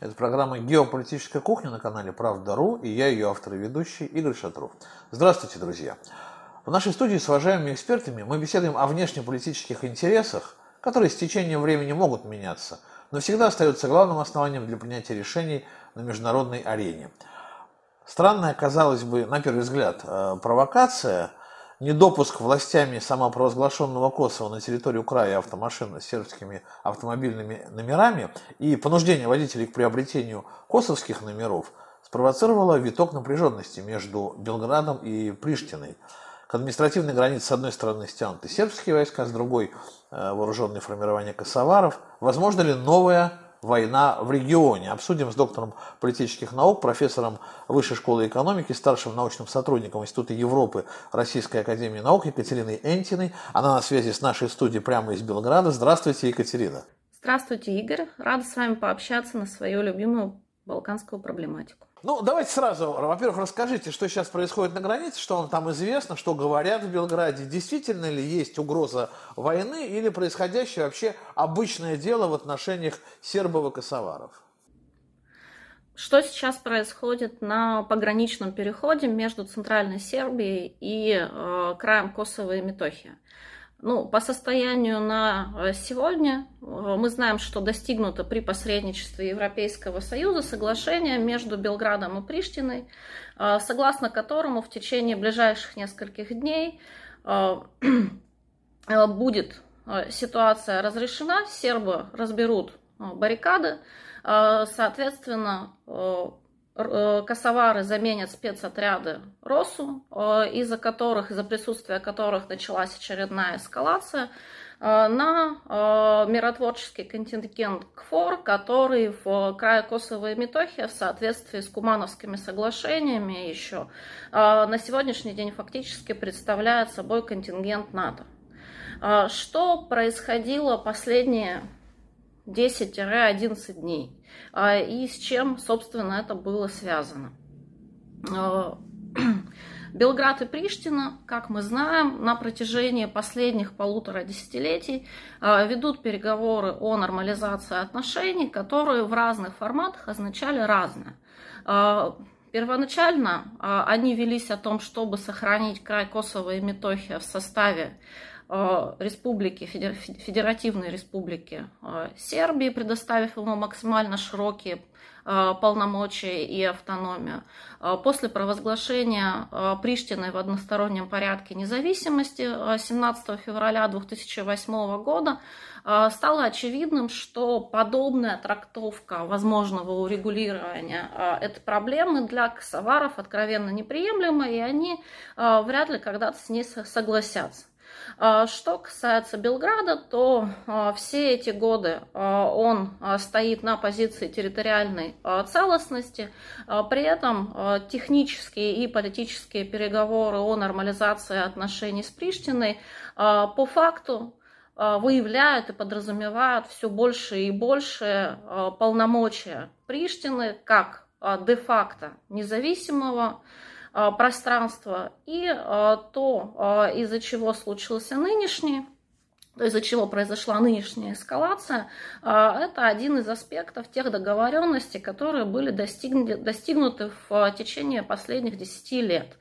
Это программа «Геополитическая кухня» на канале «Правда.ру» и я, ее автор и ведущий Игорь Шатров. Здравствуйте, друзья! В нашей студии с уважаемыми экспертами мы беседуем о внешнеполитических интересах, которые с течением времени могут меняться, но всегда остаются главным основанием для принятия решений на международной арене. Странная, казалось бы, на первый взгляд, э, провокация – недопуск властями самопровозглашенного Косово на территорию края автомашин с сербскими автомобильными номерами и понуждение водителей к приобретению косовских номеров спровоцировало виток напряженности между Белградом и Приштиной. К административной границе с одной стороны стянуты сербские войска, с другой э, вооруженные формирования косоваров. Возможно ли новая война в регионе. Обсудим с доктором политических наук, профессором Высшей школы экономики, старшим научным сотрудником Института Европы Российской академии наук Екатериной Энтиной. Она на связи с нашей студией прямо из Белграда. Здравствуйте, Екатерина. Здравствуйте, Игорь. Рада с вами пообщаться на свою любимую балканскую проблематику. Ну, давайте сразу, во-первых, расскажите, что сейчас происходит на границе, что вам там известно, что говорят в Белграде. Действительно ли есть угроза войны или происходящее вообще обычное дело в отношениях сербов и косоваров? Что сейчас происходит на пограничном переходе между Центральной Сербией и э, краем Косово и Метохия? Ну, по состоянию на э, сегодня э, мы знаем, что достигнуто при посредничестве Европейского Союза соглашение между Белградом и Приштиной, э, согласно которому в течение ближайших нескольких дней будет ситуация разрешена, сербы разберут баррикады, соответственно, косовары заменят спецотряды РОСУ, э, из-за которых, из-за присутствия которых началась очередная эскалация, э, на миротворческий контингент КФОР, который в крае Косово и Метохия в соответствии с Кумановскими соглашениями еще на сегодняшний день фактически представляет собой контингент НАТО. Что происходило последние 10-11 дней. А, и с чем, собственно, это было связано. А, Белград и Приштина, как мы знаем, на протяжении последних полутора десятилетий а, ведут переговоры о нормализации отношений, которые в разных форматах означали разное. Первоначально они велись о том, чтобы сохранить край Косово и Метохия в составе республики, Федеративной Республики э, Сербии, предоставив ему максимально широкие э, полномочия и автономию. После провозглашения Приштиной в одностороннем порядке независимости 17 февраля 2008 года стало очевидным, что подобная трактовка возможного урегулирования этой проблемы для косоваров откровенно неприемлема, и они вряд ли когда-то с ней согласятся. А, что касается Белграда, то а, все эти годы а, он стоит на позиции территориальной целостности, при этом технические и политические переговоры о нормализации отношений с Приштиной по факту выявляют и подразумевают все больше и больше полномочия Приштины как де-факто независимого пространства и э, то, э, из-за чего случился нынешний из-за чего произошла нынешняя эскалация, это один из аспектов тех договоренностей, которые были достигнуты в течение последних 10 лет.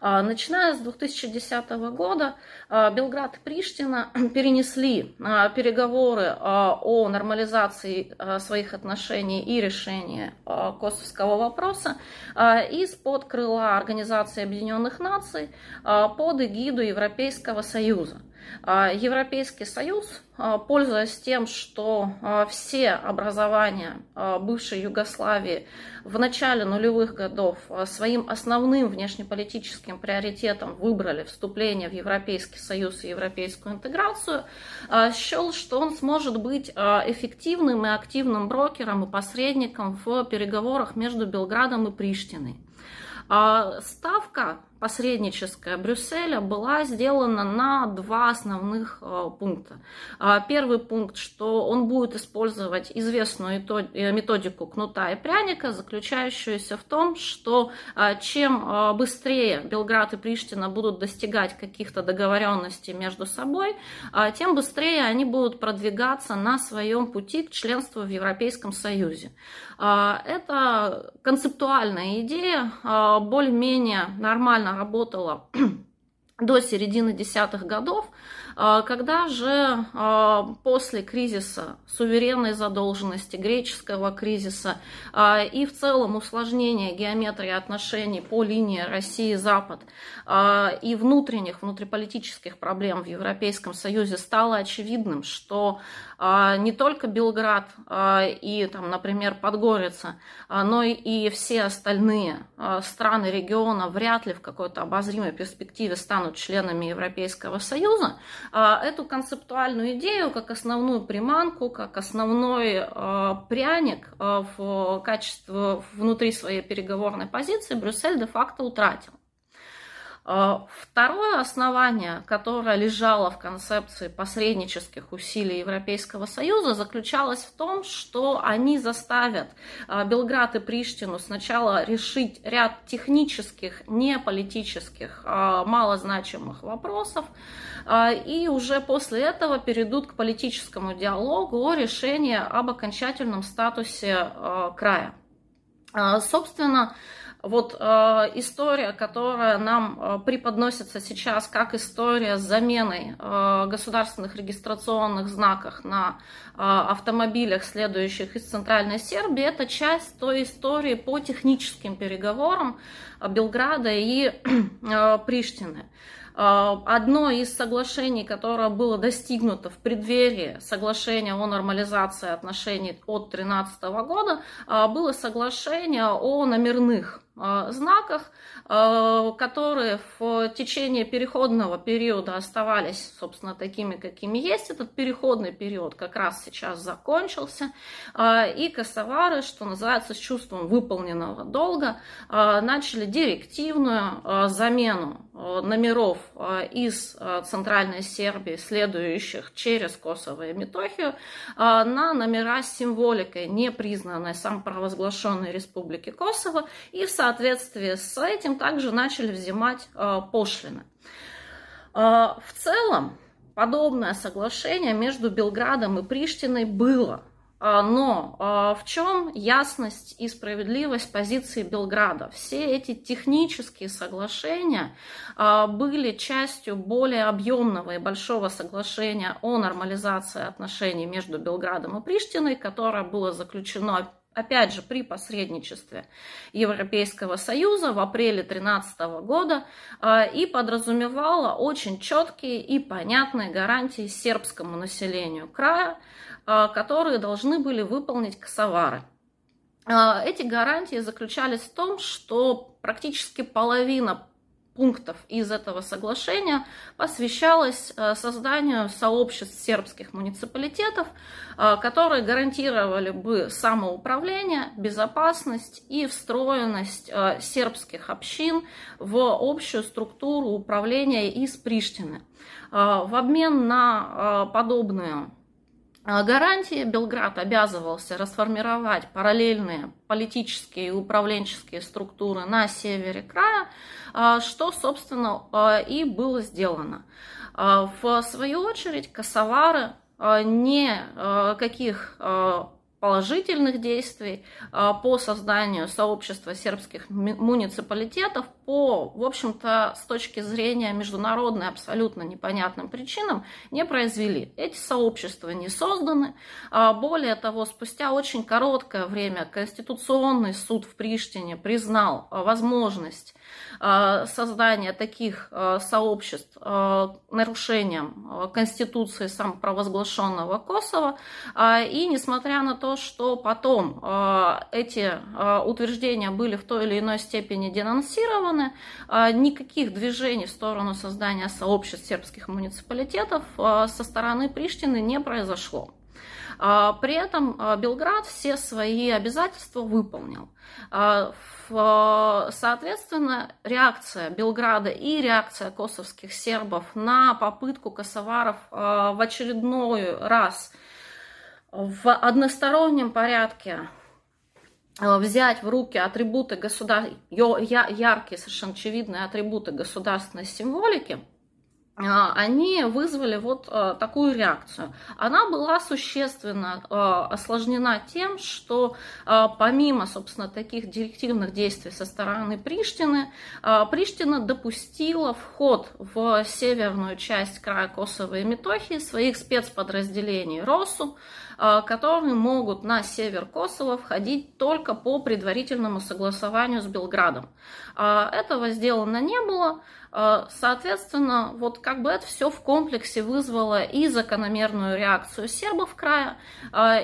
А, начиная с 2010 года а, Белград и Приштина перенесли а, переговоры о нормализации своих отношений и решении косовского вопроса из-под крыла Организации Объединенных Наций под эгиду Европейского Союза. А, Европейский Союз, а, пользуясь тем, что а, все образования бывшей Югославии в начале нулевых годов своим основным внешнеполитическим приоритетом выбрали вступление в Европейский Союз и европейскую интеграцию, счел, что он сможет быть эффективным и активным брокером и посредником в переговорах между Белградом и Приштиной. Ставка посредническая Брюсселя была сделана на два основных э, пункта. А, первый пункт, что он будет использовать известную э, методику кнута и пряника, заключающуюся в том, что э, чем быстрее Белград и Приштина будут достигать каких-то договоренностей между собой, тем быстрее они будут продвигаться на своем пути к членству в Европейском Союзе. Это концептуальная идея, более-менее нормально работала до середины десятых годов, а, когда же а, после кризиса суверенной задолженности, греческого кризиса а, и в целом усложнения геометрии отношений по линии России-Запад и внутренних, внутриполитических проблем в Европейском Союзе стало очевидным, что не только Белград и, там, например, Подгорица, но и все остальные страны региона вряд ли в какой-то обозримой перспективе станут членами Европейского Союза, а, эту концептуальную идею как основную приманку, как основной а, пряник а, в качестве внутри своей переговорной позиции Брюссель де-факто утратил. А, второе основание, которое лежало в концепции посреднических усилий Европейского Союза, заключалось в том, что они заставят а, Белград и Приштину сначала решить ряд технических, не политических, а, малозначимых вопросов, и уже после этого перейдут к политическому диалогу о решении об окончательном статусе края. Собственно, вот э, история, которая нам э, преподносится сейчас как история с заменой э, государственных регистрационных знаков на э, автомобилях, следующих из Центральной Сербии, это часть той истории по техническим переговорам Белграда и э, Приштины. Э, одно из соглашений, которое было достигнуто в преддверии соглашения о нормализации отношений от 2013 года, э, было соглашение о номерных Э, знаках, э, которые в течение переходного периода оставались, собственно, такими, какими есть. Этот переходный период как раз сейчас закончился. Э, и косовары, что называется, с чувством выполненного долга, начали директивную замену номеров из Центральной Сербии, следующих через Косово и Метохию, на номера с символикой непризнанной самопровозглашенной Республики Косово и в соответствии с этим также начали взимать э, пошлины. Э, в целом, подобное соглашение между Белградом и Приштиной было. Э, но в чем ясность и справедливость позиции Белграда? Все эти технические соглашения были частью более объемного и большого соглашения о нормализации отношений между Белградом и Приштиной, которое было заключено опять же, при посредничестве Европейского Союза в апреле 2013 года а, и подразумевала очень четкие и понятные гарантии сербскому населению края, а, которые должны были выполнить косовары. А, эти гарантии заключались в том, что практически половина пунктов из этого соглашения посвящалось э, созданию сообществ сербских муниципалитетов, э, которые гарантировали бы самоуправление, безопасность и встроенность э, сербских общин в общую структуру управления из Приштины. В обмен на подобные гарантии Белград обязывался расформировать параллельные политические и управленческие структуры на севере края, а, что, собственно, а, и было сделано. А, в свою очередь, косовары никаких положительных действий по созданию сообщества сербских муниципалитетов по, в общем-то, с точки зрения международной абсолютно непонятным причинам не произвели. Эти сообщества не созданы. Более того, спустя очень короткое время Конституционный суд в Приштине признал возможность Э, создания таких э, сообществ э, нарушением Конституции самопровозглашенного Косово. И несмотря на то, что потом эти утверждения были в той или иной степени денонсированы, никаких движений в сторону создания сообществ сербских муниципалитетов со стороны Приштины не произошло. При этом Белград все свои обязательства выполнил. Соответственно, реакция Белграда и реакция косовских сербов на попытку косоваров в очередной раз в одностороннем порядке взять в руки атрибуты государ... яркие, совершенно очевидные атрибуты государственной символики, они вызвали вот э, такую реакцию. Она была существенно осложнена тем, что помимо, собственно, таких директивных действий со стороны Приштины, Приштина допустила вход в северную часть края Косово и Метохии своих спецподразделений РОСУ, которые могут на север Косово входить только по предварительному согласованию с Белградом. Э, этого сделано не было. Э, соответственно, вот как бы это все в комплексе вызвало и закономерную реакцию сербов края,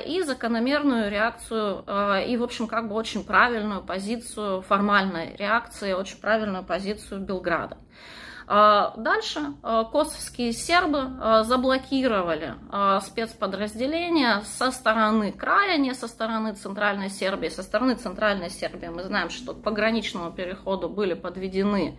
и закономерную реакцию, и, в общем, как бы очень правильную позицию формальной реакции, очень правильную позицию Белграда. А, дальше а, косовские сербы а, заблокировали спецподразделения со стороны края, не со стороны Центральной Сербии. Со стороны Центральной Сербии мы знаем, что к пограничному переходу были подведены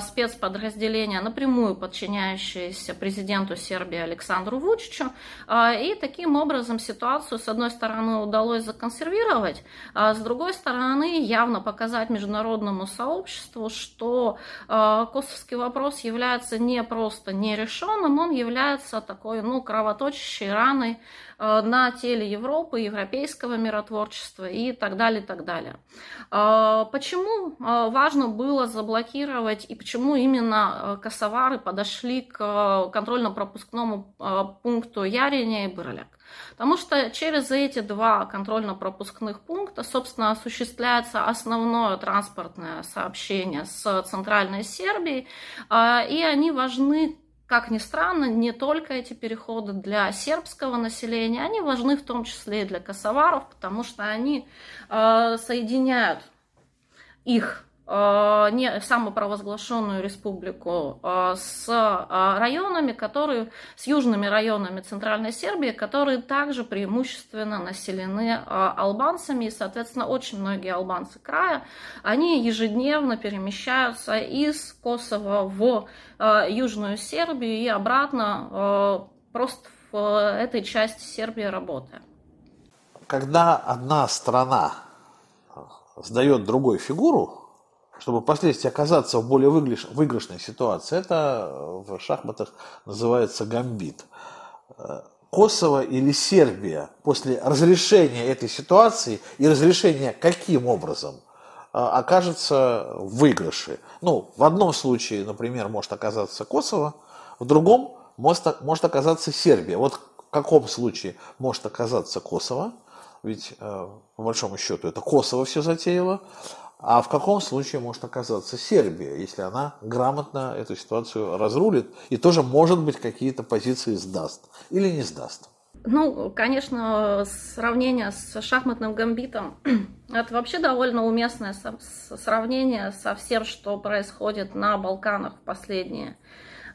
спецподразделения, напрямую подчиняющиеся президенту Сербии Александру Вучичу. И таким образом ситуацию, с одной стороны, удалось законсервировать, а с другой стороны, явно показать международному сообществу, что косовский вопрос является не просто нерешенным, он является такой, ну, кровоточащей раной э, на теле Европы, европейского миротворчества и так далее, и так далее. Э, почему э, важно было заблокировать и почему именно косовары подошли к контрольно-пропускному пункту Яриня и Бырляк? Потому что через эти два контрольно-пропускных пункта, собственно, осуществляется основное транспортное сообщение с Центральной Сербией, а, и они важны как ни странно, не только эти переходы для сербского населения, они важны в том числе и для косоваров, потому что они а, соединяют их Э, не самопровозглашенную республику э, с э, районами, которые, с южными районами Центральной Сербии, которые также преимущественно населены албанцами, и, соответственно, очень многие албанцы края, они ежедневно перемещаются из Косово в Южную Сербию и обратно просто в этой части Сербии работая. Когда одна страна сдает другой фигуру, чтобы впоследствии оказаться в более выигрышной ситуации. Это в шахматах называется гамбит. Косово или Сербия после разрешения этой ситуации и разрешения каким образом а, окажется в выигрыше. Ну, в одном случае, например, может оказаться Косово, в другом может, может оказаться Сербия. Вот в каком случае может оказаться Косово, ведь э, по большому счету это Косово все затеяло, а в каком случае может оказаться Сербия, если она грамотно эту ситуацию разрулит и тоже, может быть, какие-то позиции сдаст или не сдаст? Ну, конечно, сравнение с шахматным гамбитом – это вообще довольно уместное сравнение со всем, что происходит на Балканах в последние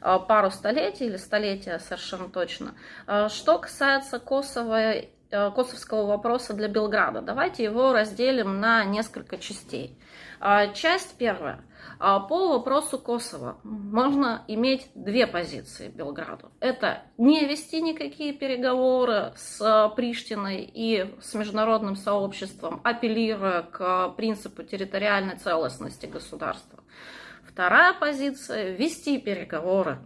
а, пару столетий или столетия совершенно точно. А, что касается Косово косовского вопроса для Белграда. Давайте его разделим на несколько частей. А, часть первая. А, по вопросу Косово можно иметь две позиции Белграду. Это не вести никакие переговоры с Приштиной и с международным сообществом, апеллируя к принципу территориальной целостности государства. Вторая позиция – вести переговоры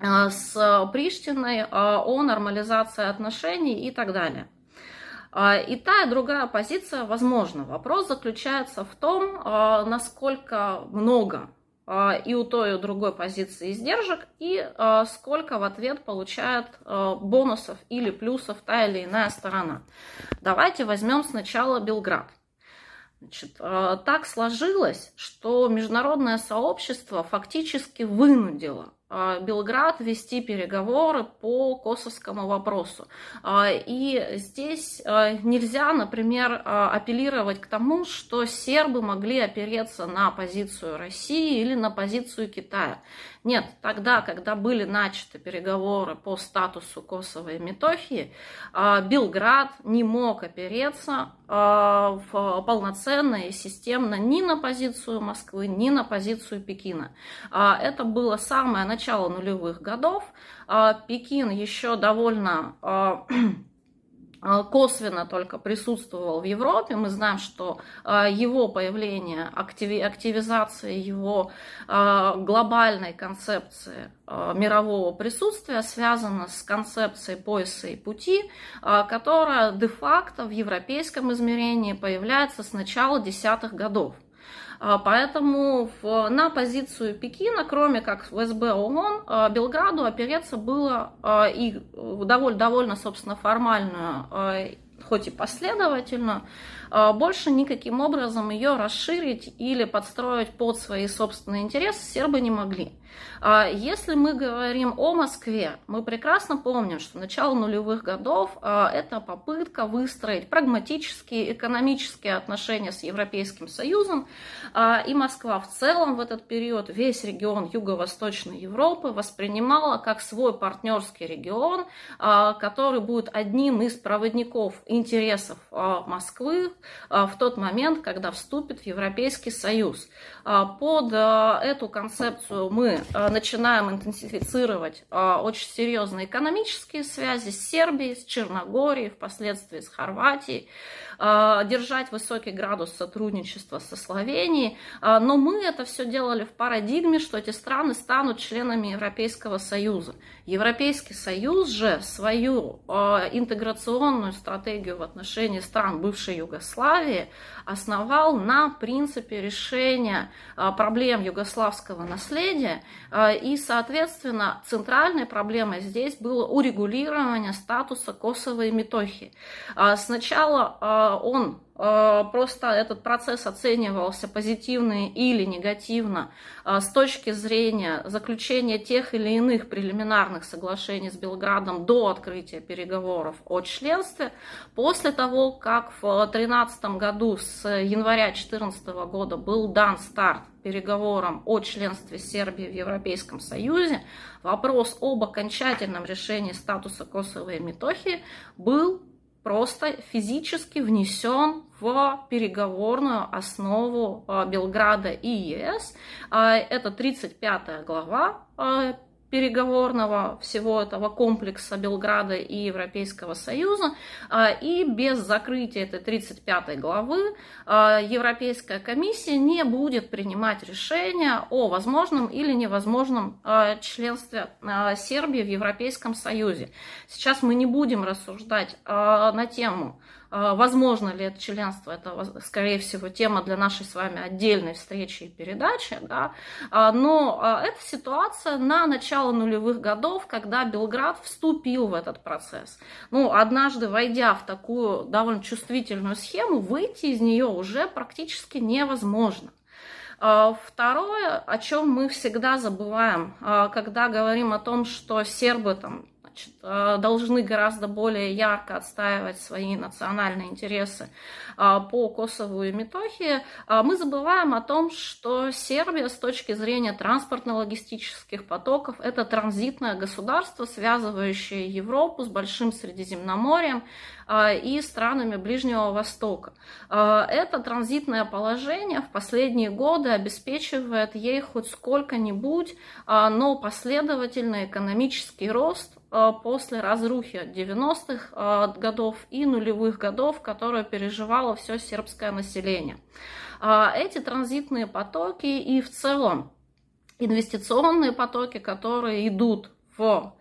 с Приштиной а, о нормализации отношений и так далее. И та, и другая позиция возможна. Вопрос заключается в том, насколько много и у той, и у другой позиции издержек, и сколько в ответ получает бонусов или плюсов та или иная сторона. Давайте возьмем сначала Белград. Значит, так сложилось, что международное сообщество фактически вынудило Белград вести переговоры по косовскому вопросу. А, и здесь а, нельзя, например, апеллировать к тому, что сербы могли опереться на позицию России или на позицию Китая. Нет, тогда, когда были начаты переговоры по статусу Косово и Метохии, Белград не мог опереться в полноценно и системно ни на позицию Москвы, ни на позицию Пекина. Это было самое начало нулевых годов. А, Пекин еще довольно а, а, косвенно только присутствовал в Европе. Мы знаем, что его появление, активизация его глобальной концепции мирового присутствия связана с концепцией пояса и пути, которая де-факто в европейском измерении появляется с начала десятых годов. А, поэтому в, на позицию Пекина, кроме как в СБ ООН, а, Белграду опереться было а, и довольно, довольно собственно, формальную хоть и последовательно, больше никаким образом ее расширить или подстроить под свои собственные интересы сербы не могли. А если мы говорим о Москве, мы прекрасно помним, что начало нулевых годов а, – это попытка выстроить прагматические экономические отношения с Европейским Союзом, а, и Москва в целом в этот период весь регион Юго-Восточной Европы воспринимала как свой партнерский регион, который будет одним из проводников интересов Москвы в тот момент, когда вступит в Европейский Союз. Под эту концепцию мы начинаем интенсифицировать очень серьезные экономические связи с Сербией, с Черногорией, впоследствии с Хорватией. А, держать высокий градус сотрудничества со Словенией, а, но мы это все делали в парадигме, что эти страны станут членами Европейского Союза. Европейский Союз же свою а, интеграционную стратегию в отношении стран бывшей Югославии основал на принципе решения проблем югославского наследия, и, соответственно, центральной проблемой здесь было урегулирование статуса Косово и Метохии. Сначала он э, просто этот процесс оценивался позитивно или негативно э, с точки зрения заключения тех или иных прелиминарных соглашений с Белградом до открытия переговоров о членстве. После того, как в 2013 году с января 2014 года был дан старт переговорам о членстве Сербии в Европейском Союзе, вопрос об окончательном решении статуса Косово и Метохии был просто физически внесен в переговорную основу а, Белграда и ЕС. А, это 35 глава а, переговорного всего этого комплекса Белграда и Европейского Союза. А, и без закрытия этой 35 главы а, Европейская комиссия не будет принимать решения о возможном или невозможном а, членстве Сербии в Европейском Союзе. Сейчас мы не будем рассуждать на тему возможно ли это членство, это, скорее всего, тема для нашей с вами отдельной встречи и передачи, да? А, но а, это ситуация на начало нулевых годов, когда Белград вступил в этот процесс. Ну, однажды войдя в такую довольно чувствительную схему, выйти из нее уже практически невозможно. Второе, о чем мы всегда забываем, когда говорим о том, что сербы там должны гораздо более ярко отстаивать свои национальные интересы э, по Косову и Метохии, э, мы забываем о том, что Сербия с точки зрения транспортно-логистических потоков это транзитное государство, связывающее Европу с Большим Средиземноморьем и странами Ближнего Востока. Это транзитное положение в последние годы обеспечивает ей хоть сколько-нибудь, но последовательный экономический рост Э, после разрухи 90-х э, годов и нулевых годов, которые переживало все сербское население. Э, эти транзитные потоки и в целом инвестиционные потоки, которые идут в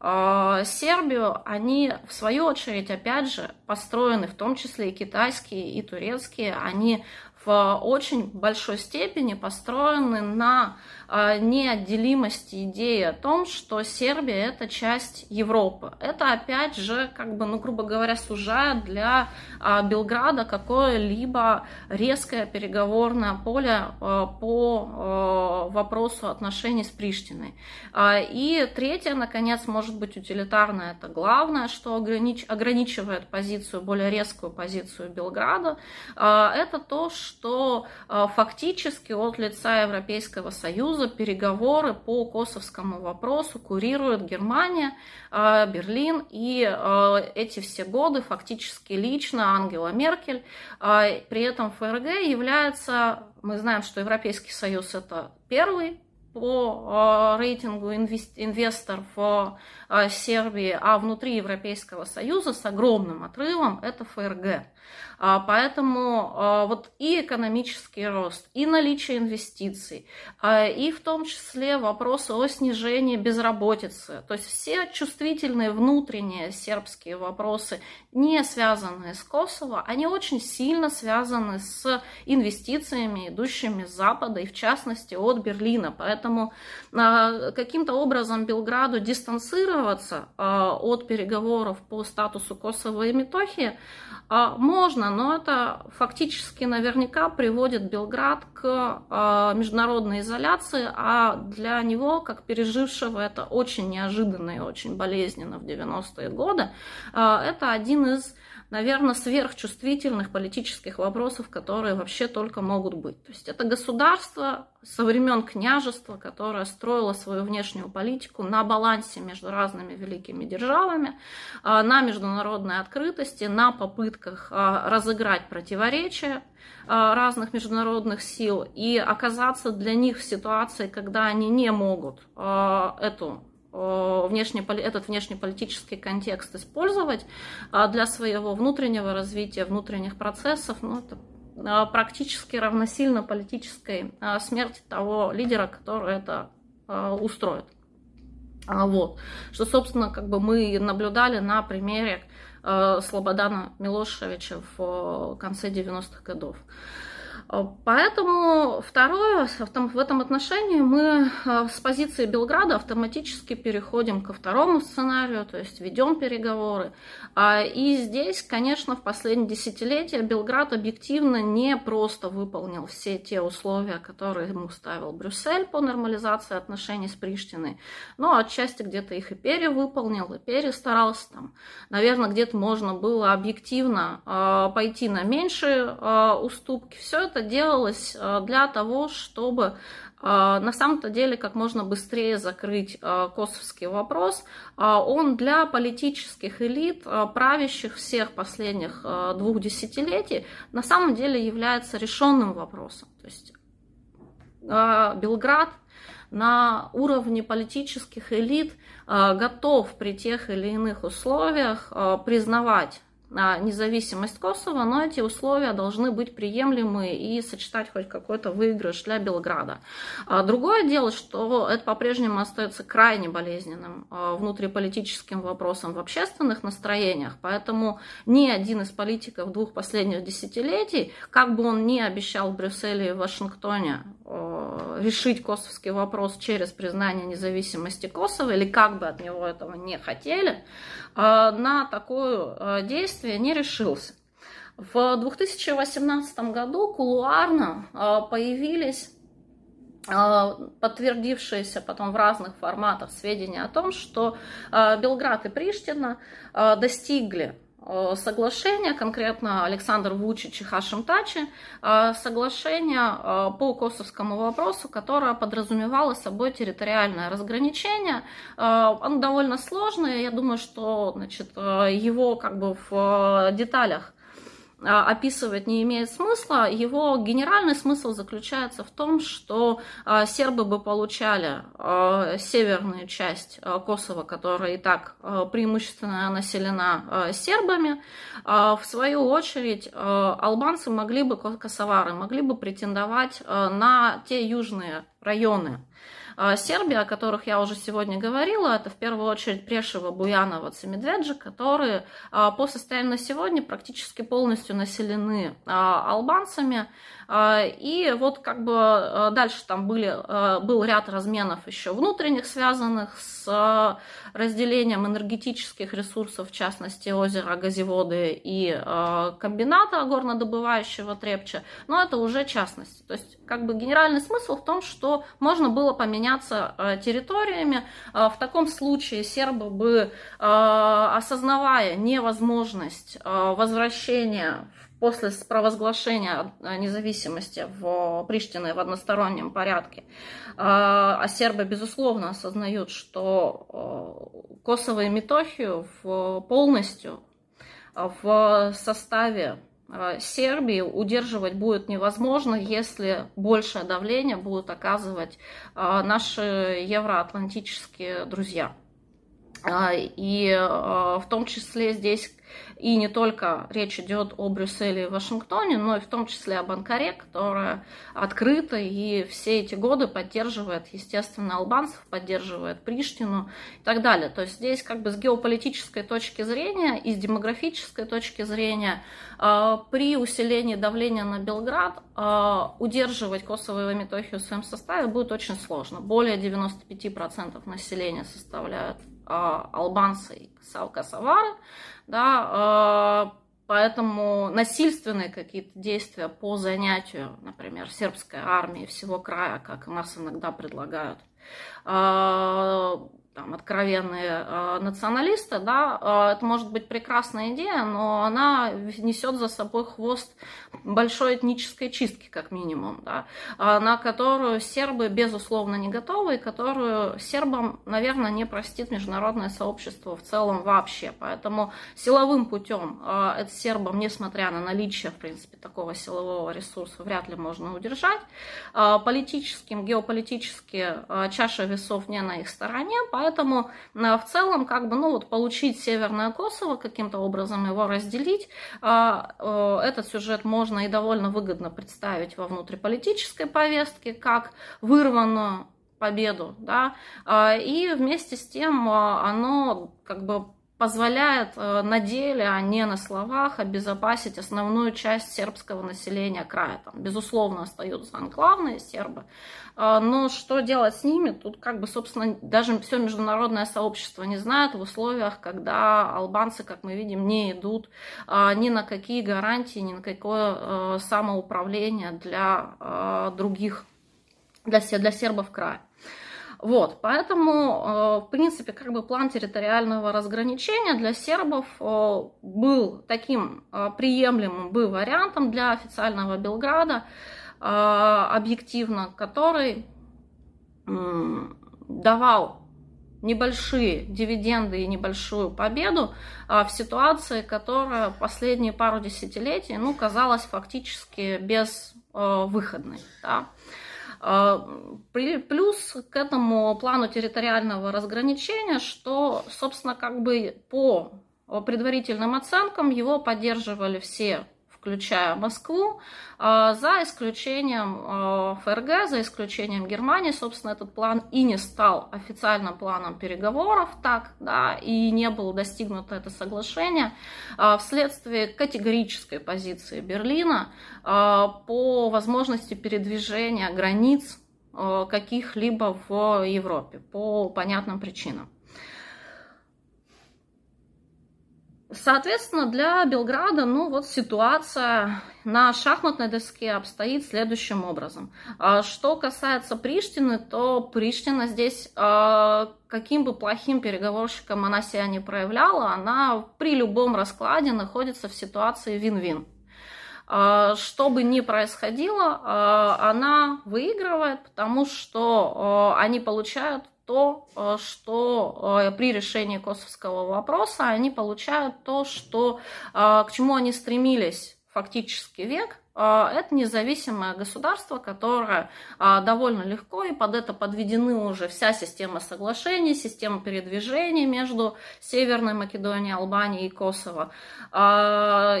Сербию, они в свою очередь, опять же, построены, в том числе и китайские, и турецкие, они в очень большой степени построены на неотделимости идеи о том, что Сербия это часть Европы. Это опять же, как бы, ну, грубо говоря, сужает для Белграда какое-либо резкое переговорное поле по вопросу отношений с Приштиной. И третье, наконец, может быть утилитарное, это главное, что огранич... ограничивает позицию, более резкую позицию Белграда, это то, что фактически от лица Европейского Союза переговоры по косовскому вопросу курирует Германия, Берлин, и эти все годы фактически лично Ангела Меркель. При этом ФРГ является, мы знаем, что Европейский Союз это первый по рейтингу инвестор в Сербии, а внутри Европейского Союза с огромным отрывом это ФРГ. А, поэтому а, вот и экономический рост, и наличие инвестиций, а, и в том числе вопросы о снижении безработицы, то есть все чувствительные внутренние сербские вопросы, не связанные с Косово, они очень сильно связаны с инвестициями, идущими с Запада, и в частности от Берлина. Поэтому каким-то образом Белграду дистанцироваться от переговоров по статусу Косово и Метохии можно, но это фактически наверняка приводит Белград к а, международной изоляции, а для него, как пережившего это очень неожиданно и очень болезненно в 90-е годы, а, это один из наверное, сверхчувствительных политических вопросов, которые вообще только могут быть. То есть это государство со времен княжества, которое строило свою внешнюю политику на балансе между разными великими державами, а, на международной открытости, на попытках а, разыграть противоречия а, разных международных сил и оказаться для них в ситуации, когда они не могут эту внешне, этот внешнеполитический контекст использовать а для своего внутреннего развития, внутренних процессов, ну, это а, практически равносильно политической а, смерти того лидера, который это устроит. Вот. Что, собственно, как бы мы наблюдали на примере Слободана Милошевича в конце 90-х годов. Э, поэтому второе, в этом отношении мы э, с позиции Белграда автоматически переходим ко второму сценарию, то есть ведем переговоры. А, и здесь, конечно, в последние десятилетия Белград объективно не просто выполнил все те условия, которые ему ставил Брюссель по нормализации отношений с Приштиной, но отчасти где-то их и перевыполнил, и перестарался. Там, наверное, где-то можно было объективно э, пойти на меньшие уступки. Все это делалось э, для того, чтобы э, на самом-то деле как можно быстрее закрыть э, косовский вопрос. Он для политических элит, правящих всех последних двух десятилетий, на самом деле является решенным вопросом. То есть Белград на уровне политических элит готов при тех или иных условиях признавать независимость Косово, но эти условия должны быть приемлемы и сочетать хоть какой-то выигрыш для Белграда. А другое дело, что это по-прежнему остается крайне болезненным а, внутриполитическим вопросом в общественных настроениях, поэтому ни один из политиков двух последних десятилетий, как бы он ни обещал в Брюсселе и Вашингтоне а, решить косовский вопрос через признание независимости Косово, или как бы от него этого не хотели, на такое действие не решился. В 2018 году кулуарно появились подтвердившиеся потом в разных форматах сведения о том, что Белград и Приштина достигли соглашения, конкретно Александр Вучич и Хашим Тачи, э, соглашение э, по косовскому вопросу, которое подразумевало собой территориальное разграничение. Оно довольно сложное, я думаю, что значит, его как бы в деталях описывать не имеет смысла. Его генеральный смысл заключается в том, что а, сербы бы получали а, северную часть Косово, которая и так преимущественно населена сербами. В свою очередь, албанцы могли бы, косовары, могли бы претендовать на те южные районы Сербии, о которых я уже сегодня говорила, это в первую очередь Прешева, Буянова, Цемедведжи, которые по состоянию на сегодня практически полностью населены албанцами. И вот как бы дальше там были, был ряд разменов еще внутренних, связанных с разделением энергетических ресурсов, в частности озера Газеводы и комбината горнодобывающего Трепча, но это уже частности. То есть как бы генеральный смысл в том, что можно было поменяться территориями. В таком случае сербы бы, осознавая невозможность возвращения в после провозглашения независимости в Приштине в одностороннем порядке, а сербы, безусловно, осознают, что Косово и Метохию полностью в составе Сербии удерживать будет невозможно, если большее давление будут оказывать наши евроатлантические друзья. И в том числе здесь и не только речь идет о Брюсселе и Вашингтоне, но и в том числе об Анкаре, которая открыта и все эти годы поддерживает, естественно, албанцев, поддерживает Приштину и так далее. То есть здесь как бы с геополитической точки зрения и с демографической точки зрения э, при усилении давления на Белград э, удерживать Косово и Метохию в своем составе будет очень сложно. Более 95% населения составляют э, албанцы и косовары да, э, поэтому насильственные какие-то действия по занятию, например, сербской армии всего края, как нас иногда предлагают, э, там, откровенные э, националисты, да, э, это может быть прекрасная идея, но она несет за собой хвост большой этнической чистки, как минимум, да, э, на которую сербы, безусловно, не готовы, и которую сербам, наверное, не простит международное сообщество в целом вообще. Поэтому силовым путем э, это сербам, несмотря на наличие, в принципе, такого силового ресурса, вряд ли можно удержать. Э, политическим, геополитически э, чаша весов не на их стороне, Поэтому э, в целом, как бы, ну вот получить Северное Косово, каким-то образом его разделить, а, э, этот сюжет можно и довольно выгодно представить во внутриполитической повестке, как вырванную победу, да, а, и вместе с тем а, оно как бы позволяет э, на деле, а не на словах, обезопасить основную часть сербского населения края. Там, безусловно, остаются анклавные сербы, э, но что делать с ними, тут как бы, собственно, даже все международное сообщество не знает в условиях, когда албанцы, как мы видим, не идут э, ни на какие гарантии, ни на какое самоуправление для других, для, для сербов края. Вот, поэтому, э, в принципе, как бы план территориального разграничения для сербов э, был таким э, приемлемым бы вариантом для официального Белграда, объективно, который давал небольшие дивиденды и небольшую победу в ситуации, которая последние пару десятилетий ну, казалась фактически безвыходной. Да. А, плюс к этому плану территориального разграничения, что, собственно, как бы по предварительным оценкам его поддерживали все включая Москву, а, за исключением а, ФРГ, за исключением Германии, собственно, этот план и не стал официальным планом переговоров, так, да, и не было достигнуто это соглашение а, вследствие категорической позиции Берлина по возможности передвижения границ каких-либо в Европе по понятным причинам. Соответственно, для Белграда, ну вот ситуация на шахматной доске обстоит следующим образом. А что касается Приштины, то Приштина здесь, а, каким бы плохим переговорщиком она себя не проявляла, она при любом раскладе находится в ситуации вин-вин. А, что бы ни происходило, она выигрывает, потому что они получают то, э, что э, при решении косовского вопроса они получают то, что, э, к чему они стремились фактически век, это независимое государство, которое а, довольно легко, и под это подведены уже вся система соглашений, система передвижений между Северной Македонией, Албанией и Косово, а,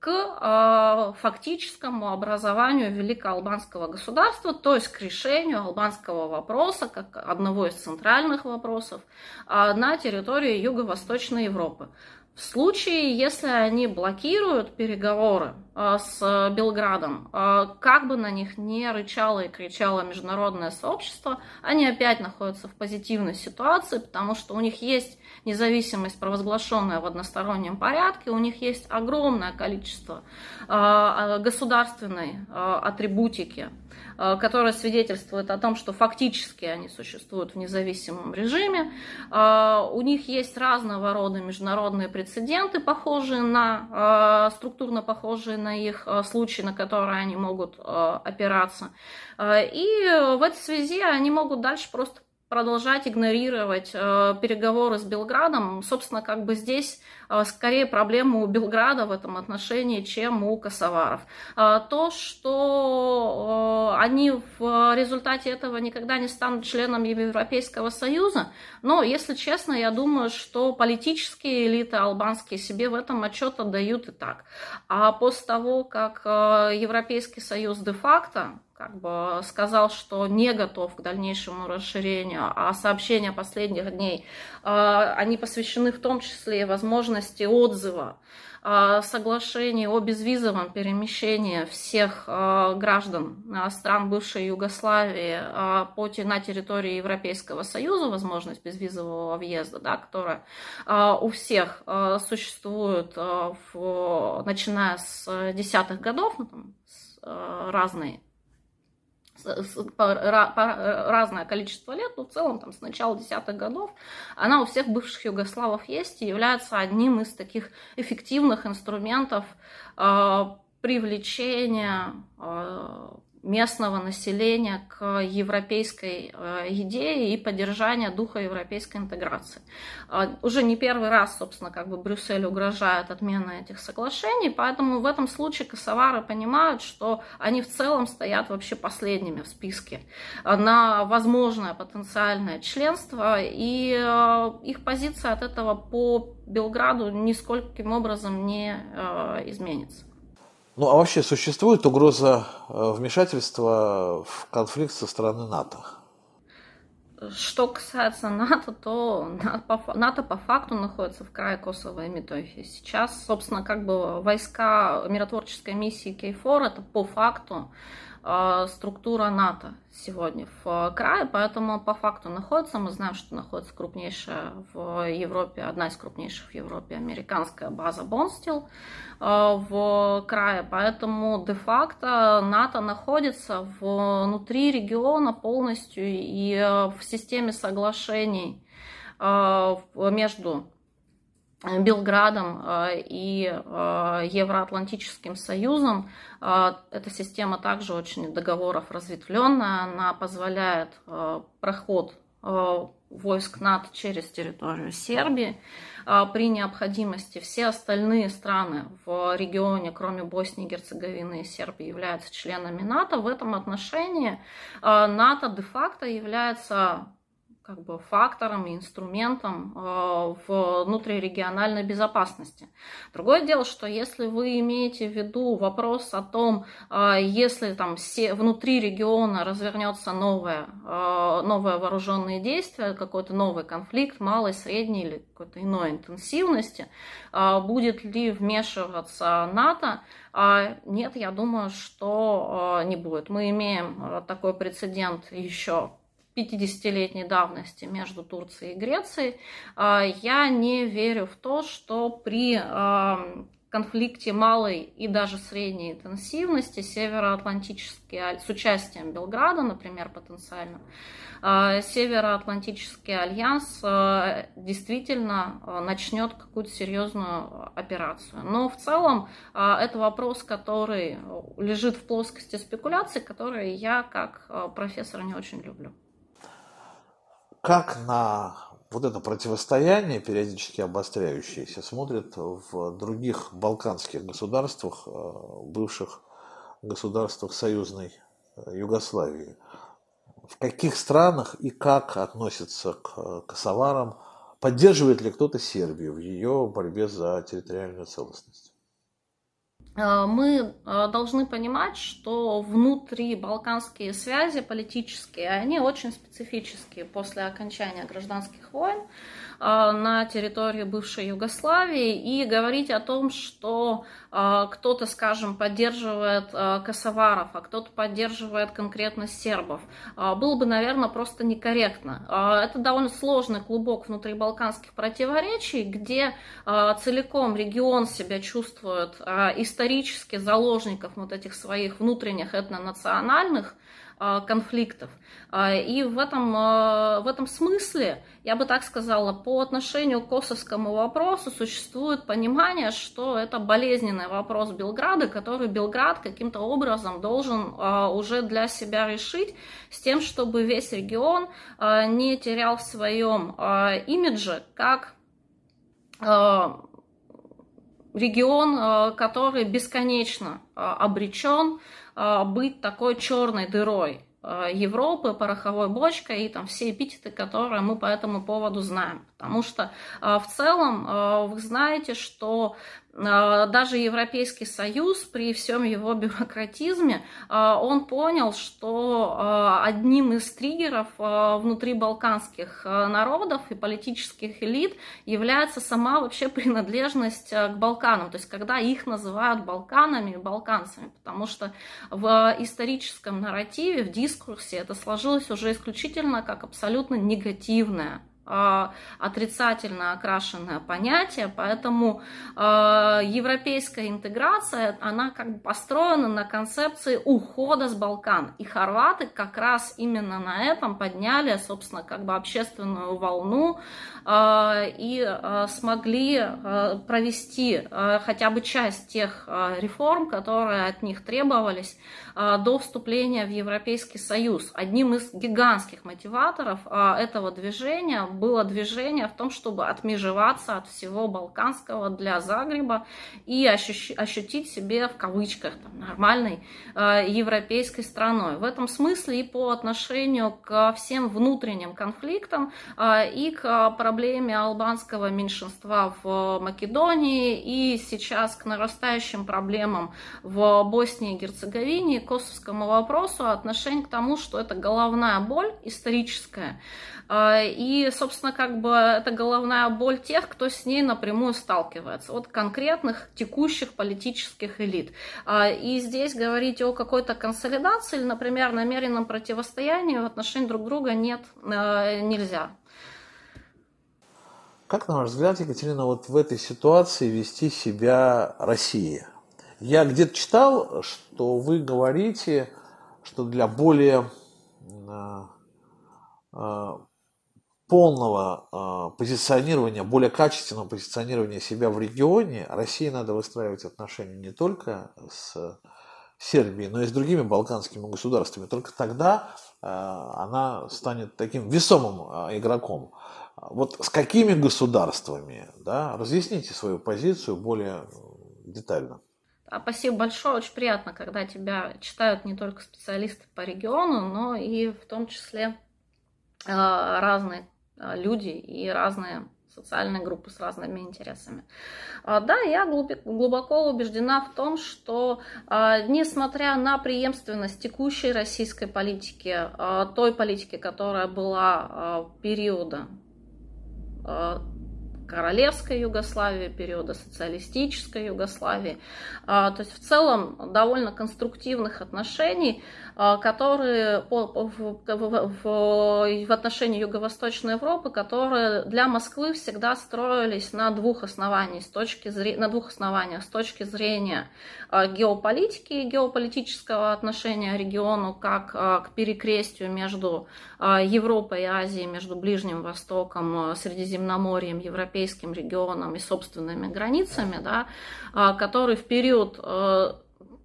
к фактическому образованию великоалбанского государства, то есть к решению албанского вопроса, как одного из центральных вопросов, на территории Юго-Восточной Европы. В случае, если они блокируют переговоры э, с Белградом, э, как бы на них не рычало и кричало международное сообщество, они опять находятся в позитивной ситуации, потому что у них есть независимость, провозглашенная в одностороннем порядке, у них есть огромное количество э, государственной атрибутики, которая свидетельствует о том, что фактически они существуют в независимом режиме. У них есть разного рода международные прецеденты, похожие на, структурно похожие на их случаи, на которые они могут опираться. И в этой связи они могут дальше просто продолжать игнорировать э, переговоры с Белградом. Собственно, как бы здесь э, скорее проблема у Белграда в этом отношении, чем у косоваров. Э, то, что э, они в результате этого никогда не станут членом Европейского Союза, но, если честно, я думаю, что политические элиты албанские себе в этом отчет отдают и так. А после того, как э, Европейский Союз де-факто как бы сказал, что не готов к дальнейшему расширению, а сообщения последних дней, а, они посвящены в том числе возможности отзыва а, соглашений о безвизовом перемещении всех а, граждан стран бывшей Югославии на территории Европейского Союза, возможность безвизового въезда, да, которая у всех существует, в, начиная с десятых годов, ну, разные разное количество лет, но в целом там с начала десятых годов она у всех бывших югославов есть и является одним из таких эффективных инструментов э, привлечения э, местного населения к европейской э, идее и поддержания духа европейской интеграции. А, уже не первый раз, собственно, как бы Брюссель угрожает отмена этих соглашений, поэтому в этом случае косовары понимают, что они в целом стоят вообще последними в списке на возможное потенциальное членство, и э, их позиция от этого по Белграду нискольким образом не э, изменится. Ну а вообще существует угроза э, вмешательства в конфликт со стороны НАТО? Что касается НАТО, то НАТО по факту находится в крае Косово и Метохии. Сейчас, собственно, как бы войска миротворческой миссии Кейфор, это по факту структура НАТО сегодня в крае, поэтому по факту находится, мы знаем, что находится крупнейшая в Европе, одна из крупнейших в Европе американская база Бонстил э, в крае, поэтому де-факто НАТО находится внутри региона полностью и э, в системе соглашений между Белградом э, и э, Евроатлантическим Союзом. Э, эта система также очень договоров разветвленная. Она позволяет проход войск НАТО через территорию Сербии. При необходимости все остальные страны в регионе, кроме Боснии, Герцеговины и Сербии, являются членами НАТО. В этом отношении НАТО де-факто является как бы фактором и инструментом э, внутрирегиональной безопасности. Другое дело, что если вы имеете в виду вопрос о том, э, если там внутри региона развернется новое, э, новое вооруженное действие, какой-то новый конфликт, малой, средней или какой-то иной интенсивности, будет ли вмешиваться НАТО, нет, я думаю, что не будет. Мы имеем такой прецедент еще 50-летней давности между Турцией и Грецией, а, я не верю в то, что при а, конфликте малой и даже средней интенсивности североатлантический, с участием Белграда, например, потенциально, а, Североатлантический альянс действительно начнет какую-то серьезную операцию. Но в целом это вопрос, который лежит в плоскости спекуляций, которые я как профессор не очень люблю как на вот это противостояние, периодически обостряющееся, смотрят в других балканских государствах, э, бывших государствах союзной э, Югославии. В каких странах и как относятся к косоварам? Поддерживает ли кто-то Сербию в ее борьбе за территориальную целостность? Э, мы э, должны понимать, что внутри балканские связи политические, они очень специфические после окончания гражданских войн. А, на территории бывшей Югославии и говорить о том, что а, кто-то, скажем, поддерживает а, косоваров, а кто-то поддерживает конкретно сербов, было бы, наверное, просто некорректно. Это довольно сложный клубок внутри балканских противоречий, где целиком регион себя чувствует исторически заложников вот этих своих внутренних этнонациональных конфликтов. А, и в этом, а, в этом смысле, я бы так сказала, по отношению к косовскому вопросу существует понимание, что это болезненный вопрос Белграда, который Белград каким-то образом должен уже для себя решить с тем, чтобы весь регион не терял в своем имидже как регион, который бесконечно обречен быть такой черной дырой а, Европы, пороховой бочкой и там все эпитеты, которые мы по этому поводу знаем. Потому что а, в целом вы знаете, что даже Европейский Союз при всем его бюрократизме, а, он понял, что а, одним из триггеров внутри балканских народов и политических элит является сама вообще принадлежность к Балканам, то есть когда их называют Балканами и балканцами, потому что в историческом нарративе, в дискурсе это сложилось уже исключительно как абсолютно негативное а, отрицательно окрашенное понятие, поэтому э, европейская интеграция, она как бы построена на концепции ухода с Балкан. И хорваты как раз именно на этом подняли, собственно, как бы общественную волну э, и э, смогли э, провести э, хотя бы часть тех э, реформ, которые от них требовались э, до вступления в Европейский Союз. Одним из гигантских мотиваторов э, этого движения было движение в том, чтобы отмежеваться от всего балканского для Загреба и ощущ, ощутить себе в кавычках там, нормальной э, европейской страной. В этом смысле и по отношению к всем внутренним конфликтам э, и к проблеме албанского меньшинства в Македонии и сейчас к нарастающим проблемам в Боснии и Герцеговине, косовскому вопросу, отношение к тому, что это головная боль историческая, а, и, собственно, как бы это головная боль тех, кто с ней напрямую сталкивается, от конкретных текущих политических элит. А, и здесь говорить о какой-то консолидации или, например, намеренном противостоянии в отношении друг друга нет, а, нельзя. Как, на ваш взгляд, Екатерина, вот в этой ситуации вести себя Россия? Я где-то читал, что вы говорите, что для более полного э, позиционирования, более качественного позиционирования себя в регионе, России надо выстраивать отношения не только с Сербией, но и с другими балканскими государствами. Только тогда э, она станет таким весомым э, игроком. Вот с какими государствами, да, разъясните свою позицию более детально. Спасибо большое. Очень приятно, когда тебя читают не только специалисты по региону, но и в том числе разные а, люди и разные социальные группы с разными интересами. А, да, я глубоко убеждена в том, что а, несмотря на преемственность текущей российской политики, той политики, которая была периода королевской Югославии, периода социалистической Югославии. То есть в целом довольно конструктивных отношений а, которые по, в, отношении Юго-Восточной Европы, которые для Москвы всегда строились на двух основаниях с точки зрения, на двух основаниях. С точки зрения а, геополитики и геополитического отношения региону как а, к перекрестию между Европой и Азией, между Ближним Востоком, Средиземноморьем, Европейским регионом и собственными границами, да, который в период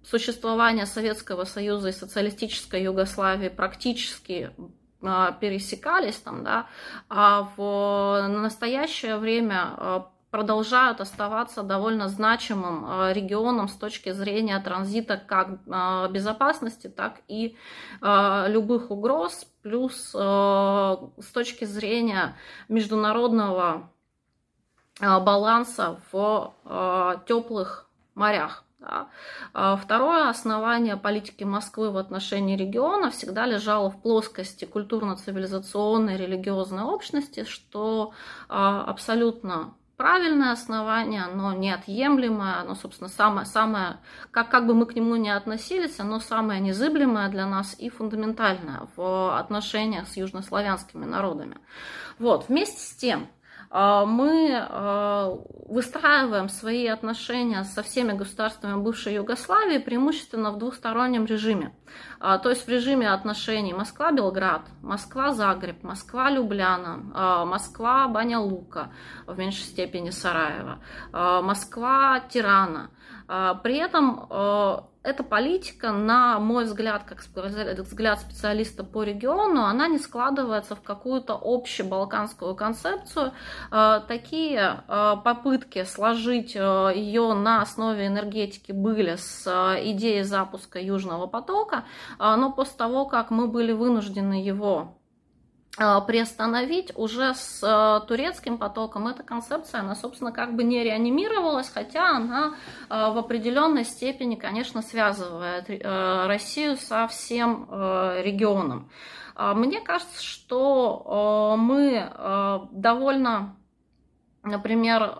существования Советского Союза и социалистической Югославии практически пересекались там, да, а в настоящее время продолжают оставаться довольно значимым э, регионом с точки зрения транзита как безопасности, так и любых угроз, плюс с точки зрения международного баланса в теплых морях. Второе основание политики Москвы в отношении региона всегда лежало в плоскости культурно-цивилизационной религиозной общности, что абсолютно правильное основание, оно неотъемлемое, оно, собственно, самое, самое как, как бы мы к нему ни относились, оно самое незыблемое для нас и фундаментальное в отношениях с южнославянскими народами. Вот, вместе с тем, а, мы а, выстраиваем свои отношения со всеми государствами бывшей Югославии преимущественно в двухстороннем режиме. А, то есть в режиме отношений Москва-Белград, Москва-Загреб, Москва-Любляна, Москва-Баня-Лука, в меньшей степени Сараева, Москва-Тирана. При этом эта политика, на мой взгляд, как взгляд специалиста по региону, она не складывается в какую-то общебалканскую концепцию. Э, такие э, попытки сложить э, ее на основе энергетики были с идеей запуска Южного потока, но после того, как мы были вынуждены его приостановить уже с э, турецким потоком. Эта концепция, она, собственно, как бы не реанимировалась, хотя она э, в определенной степени, конечно, связывает Россию со всем регионом. Мне кажется, что мы довольно, например,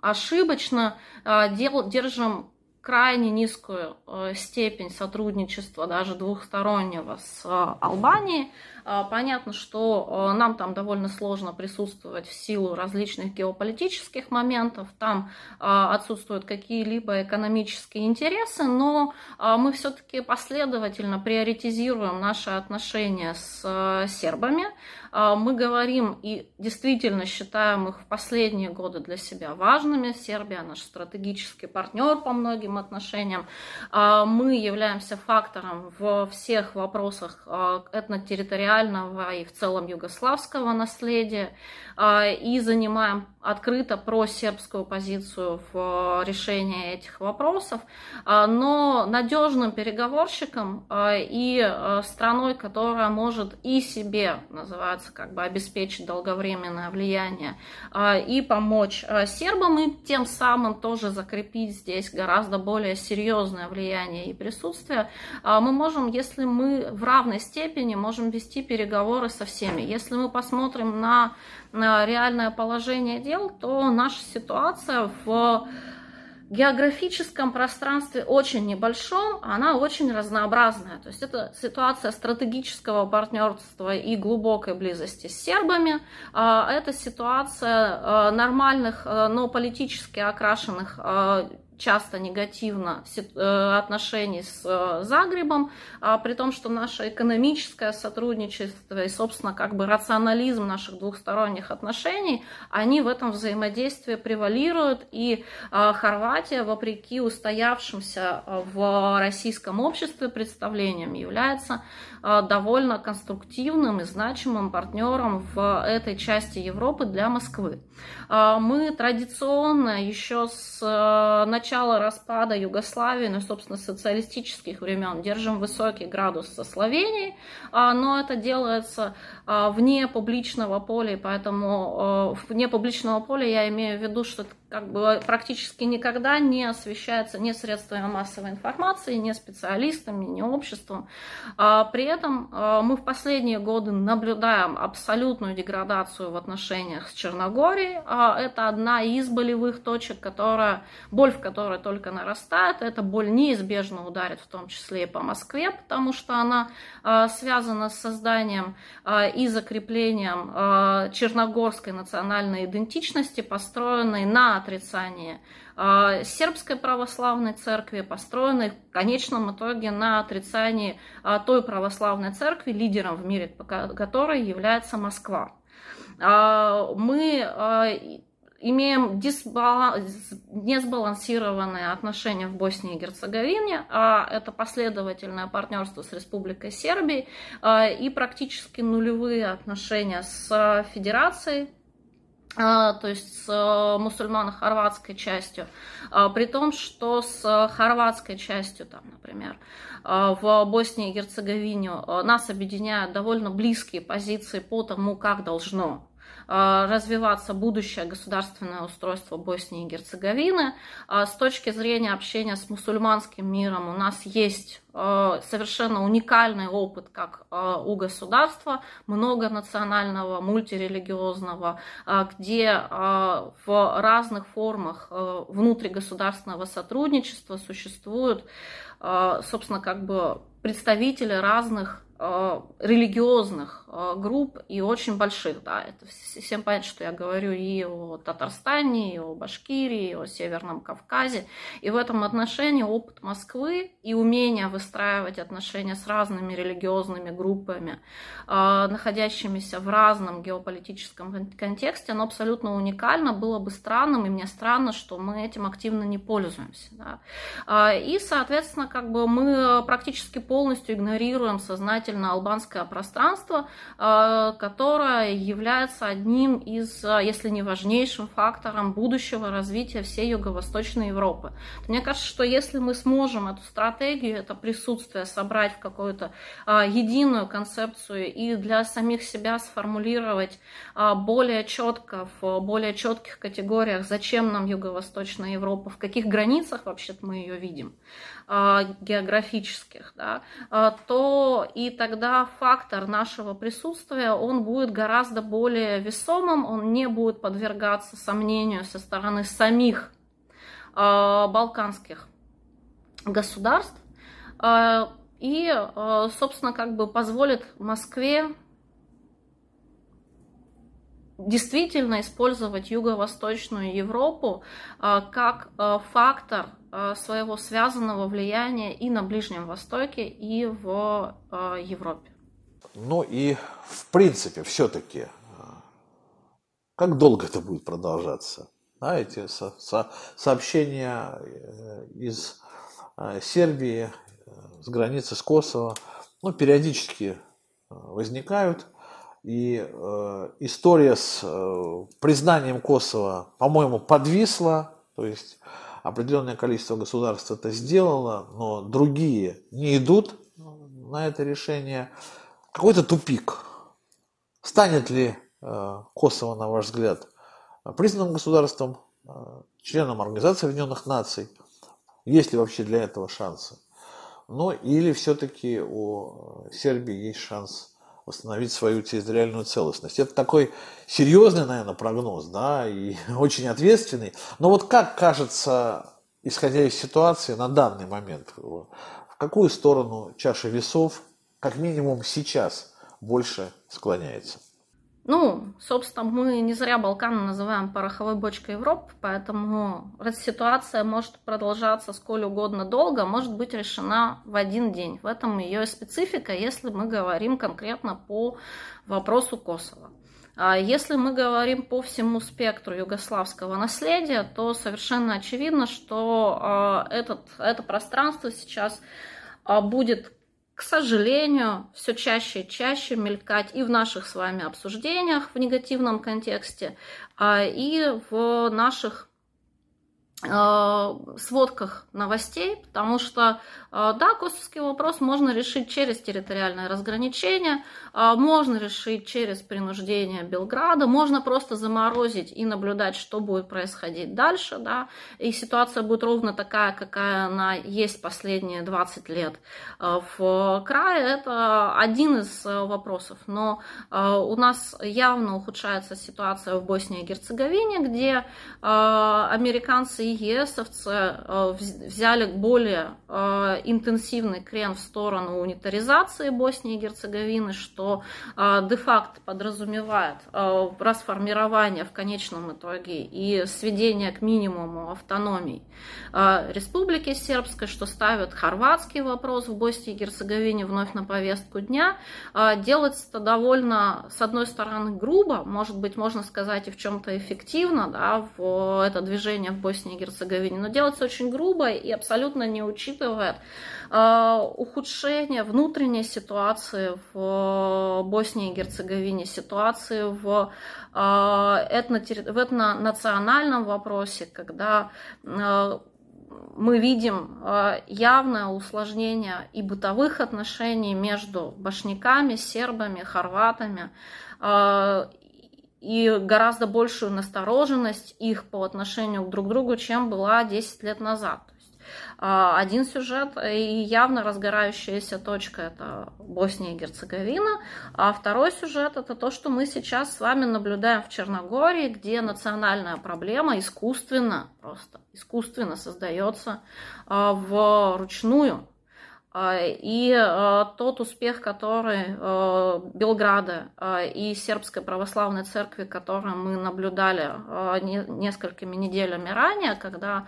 ошибочно держим крайне низкую степень сотрудничества, даже двухстороннего с Албанией. А, понятно, что а, нам там довольно сложно присутствовать в силу различных геополитических моментов, там а, отсутствуют какие-либо экономические интересы, но мы все-таки последовательно приоритизируем наши отношения с сербами. Мы говорим и действительно считаем их в последние годы для себя важными. Сербия наш стратегический партнер по многим отношениям. Мы являемся фактором в всех вопросах этнотерриториального колониального и в целом югославского наследия а, и занимаем открыто просербскую позицию в решении этих вопросов, а, но надежным переговорщиком а, и страной, которая может и себе, называется, как бы обеспечить долговременное влияние и помочь сербам, и тем самым тоже закрепить здесь гораздо более серьезное влияние и присутствие, мы можем, если мы в равной степени можем вести переговоры со всеми. Если мы посмотрим на реальное положение дел, то наша ситуация в географическом пространстве очень небольшом, она очень разнообразная. То есть это ситуация стратегического партнерства и глубокой близости с сербами. А, это ситуация а, нормальных, а, но политически окрашенных часто негативно э, отношений с э, Загребом, а при том, что наше экономическое сотрудничество и, собственно, как бы рационализм наших двухсторонних отношений, они в этом взаимодействии превалируют, и э, Хорватия, вопреки устоявшимся в российском обществе представлениям, является довольно конструктивным и значимым партнером в этой части Европы для Москвы. Мы традиционно еще с начала распада Югославии, ну, собственно, социалистических времен, держим высокий градус со Словенией, но это делается вне публичного поля, поэтому вне публичного поля я имею в виду, что как бы практически никогда не освещается ни средствами массовой информации, ни специалистами, ни обществом. При этом мы в последние годы наблюдаем абсолютную деградацию в отношениях с Черногорией. Это одна из болевых точек, которая, боль в которой только нарастает. Эта боль неизбежно ударит в том числе и по Москве, потому что она связана с созданием и закреплением черногорской национальной идентичности, построенной на отрицание а, сербской православной церкви, построенной в конечном итоге на отрицании а, той православной церкви, лидером в мире которой является Москва. А, мы имеем несбалансированные отношения в Боснии и Герцеговине, а это последовательное партнерство с Республикой Сербии и практически нулевые отношения с Федерацией то есть с мусульмано-хорватской частью, при том, что с хорватской частью, там, например, в Боснии и Герцеговине нас объединяют довольно близкие позиции по тому, как должно Э, развиваться будущее государственное устройство Боснии и Герцеговины. Э, с точки зрения общения с мусульманским миром у нас есть э, совершенно уникальный опыт как у государства, многонационального, мультирелигиозного, где в разных формах внутригосударственного сотрудничества существуют, собственно, как бы представители разных Э, религиозных э, групп и очень больших, да, это всем понятно, что я говорю и о Татарстане, и о Башкирии, и о Северном Кавказе, и в этом отношении опыт Москвы и умение выстраивать отношения с разными религиозными группами, э, находящимися в разном геополитическом контексте, оно абсолютно уникально, было бы странным, и мне странно, что мы этим активно не пользуемся, да. И, соответственно, как бы мы практически полностью игнорируем сознательно самостоятельно албанское пространство, э, которое является одним из, э, если не важнейшим фактором будущего развития всей Юго-Восточной Европы. Мне кажется, что если мы сможем эту стратегию, это присутствие собрать в какую-то э, единую концепцию и для самих себя сформулировать более четко, в более четких категориях, зачем нам Юго-Восточная Европа, в каких границах вообще-то мы ее видим, географических, да, то и тогда фактор нашего присутствия, он будет гораздо более весомым, он не будет подвергаться сомнению со стороны самих э, балканских государств. И, собственно, как бы позволит Москве действительно использовать Юго-Восточную Европу как фактор Э, своего связанного влияния и на Ближнем Востоке, и в э, Европе. Ну и в принципе все-таки, э, как долго это будет продолжаться? Да, эти со со сообщения из Сербии, с границы с Косово, ну, периодически возникают. И э, история с э, признанием Косово, по-моему, подвисла. То есть определенное количество государств это сделало, но другие не идут на это решение. Какой-то тупик. Станет ли э, Косово, на ваш взгляд, признанным государством, э, членом Организации Объединенных Наций? Есть ли вообще для этого шансы? Ну или все-таки у Сербии есть шанс восстановить свою территориальную целостность. Это такой серьезный, наверное, прогноз, да, и очень ответственный. Но вот как кажется, исходя из ситуации на данный момент, в какую сторону чаша весов, как минимум сейчас, больше склоняется? Ну, собственно, мы не зря Балканы называем пороховой бочкой Европы, поэтому ситуация может продолжаться сколь угодно долго, может быть решена в один день. В этом ее специфика, если мы говорим конкретно по вопросу Косово. А если мы говорим по всему спектру югославского наследия, то совершенно очевидно, что а, этот, это пространство сейчас а, будет к сожалению, все чаще и чаще мелькать и в наших с вами обсуждениях в негативном контексте, а и в наших сводках новостей, потому что, э, да, косовский вопрос можно решить через территориальное разграничение, э, можно решить через принуждение Белграда, можно просто заморозить и наблюдать, что будет происходить дальше, да, и ситуация будет ровно такая, какая она есть последние 20 лет. В крае, это один из вопросов, но у нас явно ухудшается ситуация в Боснии и Герцеговине, где американцы и ЕСовцы э, взяли более э, интенсивный крен в сторону унитаризации Боснии и Герцеговины, что де-факто подразумевает расформирование в конечном итоге и сведение к минимуму автономий Республики Сербской, что ставит хорватский вопрос в Боснии и Герцеговине вновь на повестку дня. Делается это довольно, с одной стороны, грубо, может быть, можно сказать, и в чем-то эффективно, да, в это движение в Боснии и Герцеговине, но делается очень грубо и абсолютно не учитывает э, ухудшение внутренней ситуации в Боснии и Герцеговине, ситуации в, э, этно, в этнонациональном вопросе, когда э, мы видим явное усложнение и бытовых отношений между башняками, сербами, хорватами, и гораздо большую настороженность их по отношению друг к другу, чем была 10 лет назад. Есть, а, один сюжет и явно разгорающаяся точка – это Босния и Герцеговина, а второй сюжет – это то, что мы сейчас с вами наблюдаем в Черногории, где национальная проблема искусственно, просто искусственно создается а, вручную и а, тот успех, который а, Белграда и Сербской православной церкви, который мы наблюдали несколькими неделями ранее, когда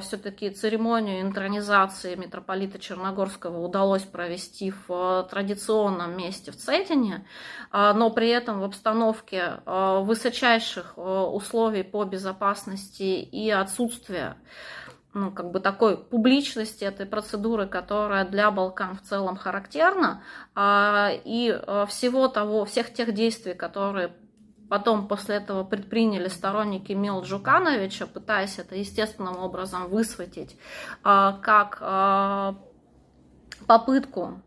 все-таки церемонию интронизации митрополита Черногорского удалось провести в традиционном месте в Цетине, но при этом в обстановке высочайших условий по безопасности и отсутствия ну, как бы такой публичности этой процедуры, которая для Балкан в целом характерна, а, и а, всего того, всех тех действий, которые потом после этого предприняли сторонники Мил Джукановича, пытаясь это естественным образом высветить а, как попытку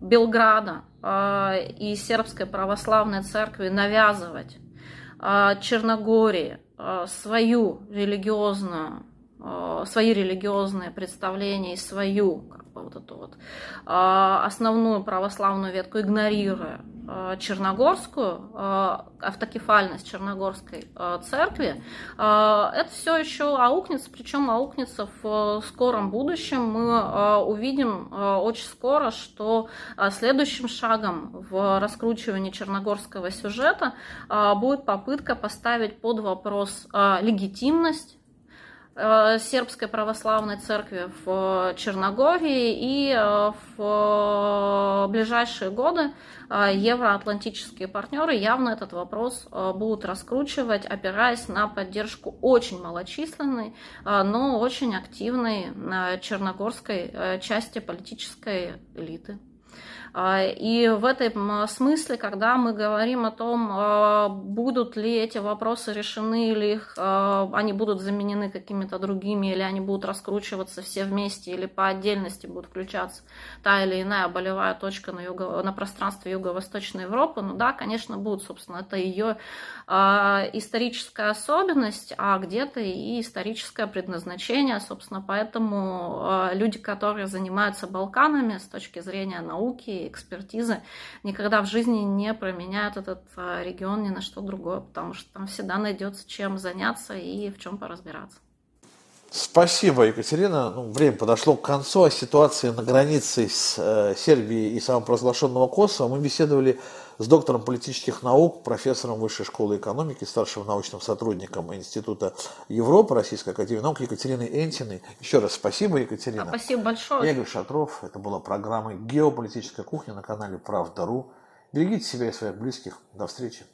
Белграда и Сербской православной церкви навязывать Черногории Э, свою религиозную, э, свои религиозные представления и свою как бы, вот эту вот э, основную православную ветку, игнорируя черногорскую, автокефальность черногорской церкви, это все еще аукнется, причем аукнется в скором будущем. Мы увидим очень скоро, что следующим шагом в раскручивании черногорского сюжета будет попытка поставить под вопрос легитимность Э, сербской православной церкви в Черногории и э, в ближайшие годы э, евроатлантические партнеры явно этот вопрос будут раскручивать, опираясь на поддержку очень малочисленной, но очень активной черногорской части политической элиты. А, и в этом смысле, когда мы говорим о том, а, будут ли эти вопросы решены, или их, а, они будут заменены какими-то другими, или они будут раскручиваться все вместе, или по отдельности будут включаться та или иная болевая точка на, юго, на пространстве Юго-Восточной Европы, ну да, конечно, будут, собственно, это ее историческая особенность, а где-то и историческое предназначение, собственно, поэтому люди, которые занимаются Балканами с точки зрения науки, экспертизы никогда в жизни не променяют этот а, регион ни на что другое, потому что там всегда найдется чем заняться и в чем поразбираться. Спасибо, Екатерина. Ну, время подошло к концу. О ситуации на границе с э, Сербией и самопровозглашенного Косово мы беседовали с доктором политических наук, профессором Высшей школы экономики, старшим научным сотрудником Института Европы Российской Академии наук Екатериной Энтиной. Еще раз спасибо, Екатерина. Спасибо большое. Я Игорь Шатров. Это была программа «Геополитическая кухня» на канале Правда.ру. Берегите себя и своих близких. До встречи.